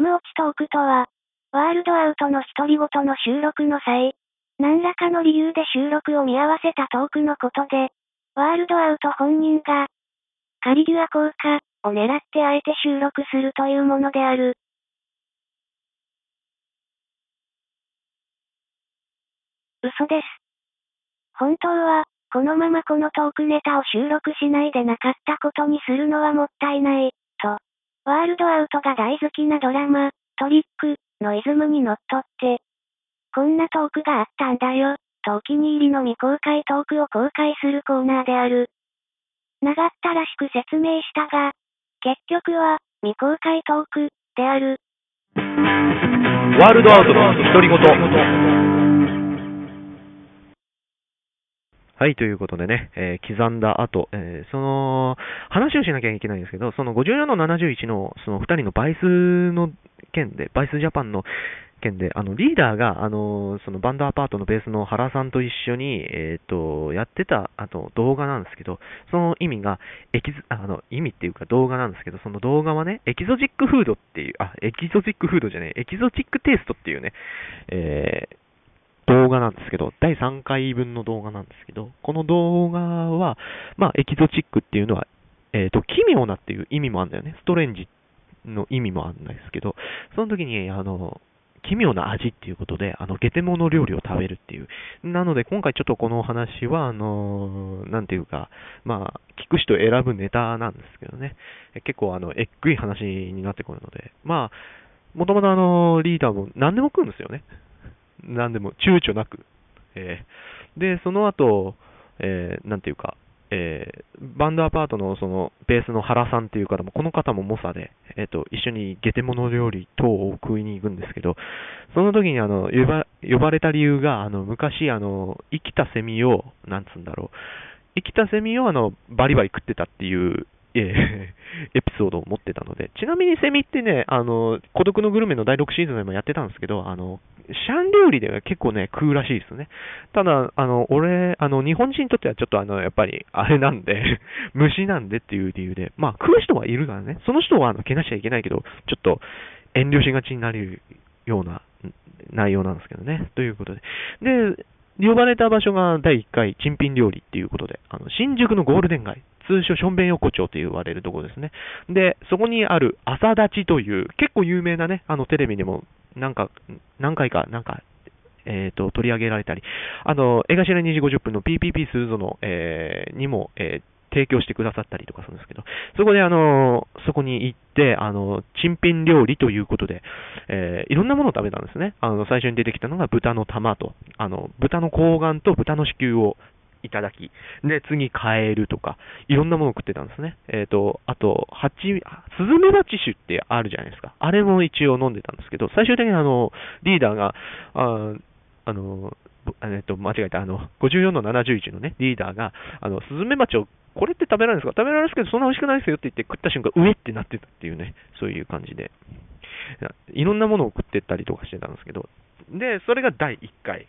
ム落ちトークとは、ワールドアウトの独り言の収録の際、何らかの理由で収録を見合わせたトークのことで、ワールドアウト本人が、カリギュア効果を狙ってあえて収録するというものである。嘘です。本当は、このままこのトークネタを収録しないでなかったことにするのはもったいない、ワールドアウトが大好きなドラマ、トリック、のイズムにのっとって、こんなトークがあったんだよ、とお気に入りの未公開トークを公開するコーナーである。長ったらしく説明したが、結局は、未公開トーク、である。ワールドアウトの独り言。はい、ということでね、えー、刻んだ後、えー、その、話をしなきゃいけないんですけど、その54の71の、その2人の VICE の件で、 VICE Japan の件で、あの、リーダーが、あの、その band apart のベースの原さんと一緒に、えっ、と、やってた、あと、動画なんですけど、その意味が、エキゾ、あの、意味っていうか動画なんですけど、その動画はね、 exotic food っていう、あ、 exotic food じゃねえ、 exotic taste っていうね、えー、動画なんですけど、第3回分の動画なんですけど、この動画は、まあ、エキゾチックっていうのは、えっ、ー、と、奇妙なっていう意味もあるんだよね。ストレンジの意味もあるんですけど、その時に、あの、奇妙な味っていうことで、あの、ゲテモノ料理を食べるっていう。なので、今回ちょっとこの話は、あの、なんていうか、まあ、聞く人選ぶネタなんですけどね。結構、あの、えっくい話になってくるので、まあ、もともとあの、リーダーも何でも食うんですよね。何でも躊躇なく。えー、で、その後、えー、なんていうか、えー、バンドアパートのそのベースの原さんっていう方も、この方も猛者で、えっ、ー、と、一緒にゲテモノ料理等を食いに行くんですけど、その時にあの、呼ば呼ばれた理由が、あの、昔、あの、生きたセミを、なんつうんだろう、生きたセミをあの、バリバリ食ってたっていうえエピソードを持ってたので、ちなみにセミってね、あの、孤独のグルメの第6シーズンでもやってたんですけど、あの、シャン料理では結構ね、食うらしいですね。ただ、あの、俺、あの、日本人にとってはちょっとあの、やっぱり、あれなんで 虫なんでっていう理由で、まあ、食う人はいるからね、その人は、あの、けなしちゃいけないけど、ちょっと、遠慮しがちになるような内容なんですけどね。ということで。で、呼ばれた場所が第1回、珍品料理っていうことで、あの、新宿のゴールデン街。通称、ションベン横丁と言われるところですね。で、そこにある朝立ちという、結構有名なね、あのテレビでも、なんか、何回か、なんか、えっ、ー、と、取り上げられたり、あの、江頭2時50分の PPP スーゾの、えー、にも、えー、提供してくださったりとかするんですけど、そこであの、そこに行って、あの、珍品料理ということで、えー、いろんなものを食べたんですね。あの、最初に出てきたのが豚の玉と、あの、豚の睾丸と豚の子宮をいただき、で、次、カエルとか、いろんなものを食ってたんですね。えっ、ー、と、あと、ハチ、スズメバチ酒ってあるじゃないですか。あれも一応飲んでたんですけど、最終的にあの、リーダーが、ああの、えっと、間違えた、あの、54の71のね、リーダーが、あの、スズメバチを、これって食べられるんですか？食べられるんですけど、そんな美味しくないですよって言って食った瞬間、上ってなってたっていうね、そういう感じで。いろんなものを食ってったりとかしてたんですけど、で、それが第1回。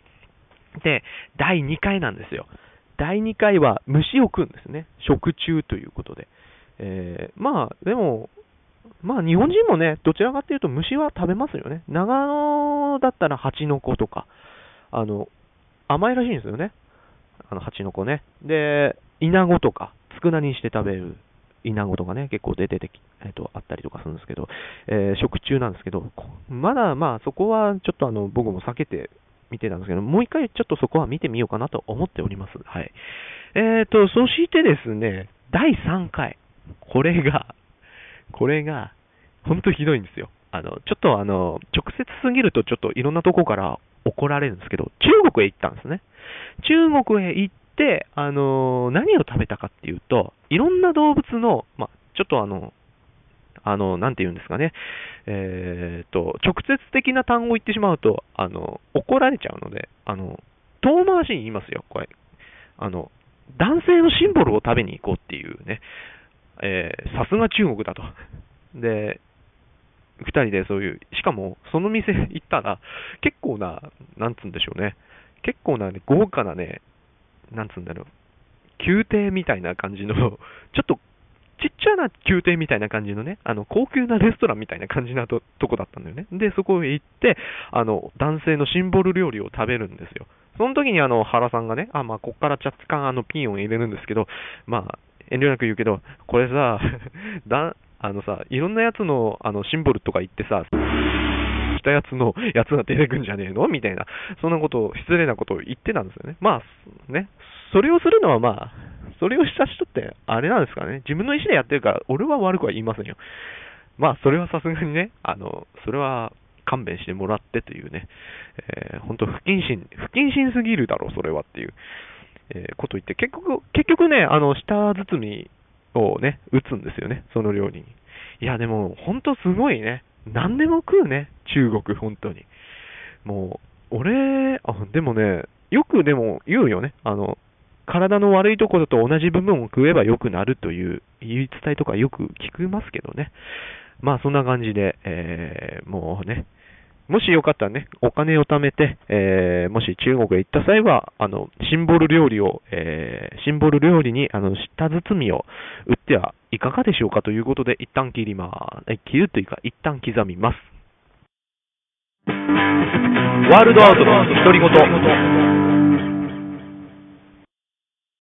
で、第2回なんですよ。第2回は虫を食うんですね。食虫ということで。えー、まあ、でも、まあ日本人もね、どちらかっていうと虫は食べますよね。長野だったら蜂の子とか、あの、甘いらしいんですよね。あの、蜂の子ね。で、イナゴとか、佃煮にして食べるイナゴとかね、結構出てき、えっ、ー、と、あったりとかするんですけど、えー、食虫なんですけど、まだまあそこはちょっとあの、僕も避けて見てたんですけど、もう一回ちょっとそこは見てみようかなと思っております。はい。えーと、そしてですね、第3回。これが、これが、ほんとひどいんですよ。あの、ちょっとあの、直接すぎるとちょっといろんなとこから怒られるんですけど、中国へ行ったんですね。中国へ行って、あの、何を食べたかっていうと、いろんな動物の、まちょっとあの、あの、なんて言うんですかね、えー、と、直接的な単語を言ってしまうと、あの、怒られちゃうので、あの、遠回しに言いますよ、これ。あの、男性のシンボルを食べに行こうっていうね、えー、さすが中国だと。で、二人でそういう、しかも、その店行ったら、結構な、なんつうんでしょうね、結構な、ね、豪華なね、なんつうんだろう、宮廷みたいな感じの、ちょっとちっちゃな宮廷みたいな感じのね、あの、高級なレストランみたいな感じなとこだったんだよね。で、そこへ行って、あの、男性のシンボル料理を食べるんですよ。その時にあの、原さんがね、あ、まあ、こっから若干あの、ピンを入れるんですけど、まあ、遠慮なく言うけど、これさ、だ、あのさ、いろんなやつの、あの、シンボルとか言ってさ、したやつのやつが出てくんじゃねえの？みたいな、そんなことを、失礼なことを言ってたんですよね。まあ、ね、それをするのはまあ、それをした人って、あれなんですかね、自分の意思でやってるから、俺は悪くは言いませんよ。まあ、それはさすがにね、あの、それは勘弁してもらってというね、えー、本当不謹慎、不謹慎すぎるだろう、それはっていう、えー、こと言って、結局、結局ね、あの、下包みをね、打つんですよね、その料理に。いや、でも、本当すごいね。何でも食うね、中国、本当に。もう、俺、あ、でもね、よくでも言うよね。あの、体の悪いところと同じ部分を食えば良くなるという言い伝えとかよく聞きますけどね。まあそんな感じで、えー、もうね、もしよかったらね、お金を貯めて、えー、もし中国へ行った際は、あの、シンボル料理を、えー、シンボル料理に、あの、下包みを売ってはいかがでしょうかということで、一旦切りまーす。切るというか、一旦刻みます。ワールドアウトの独り言。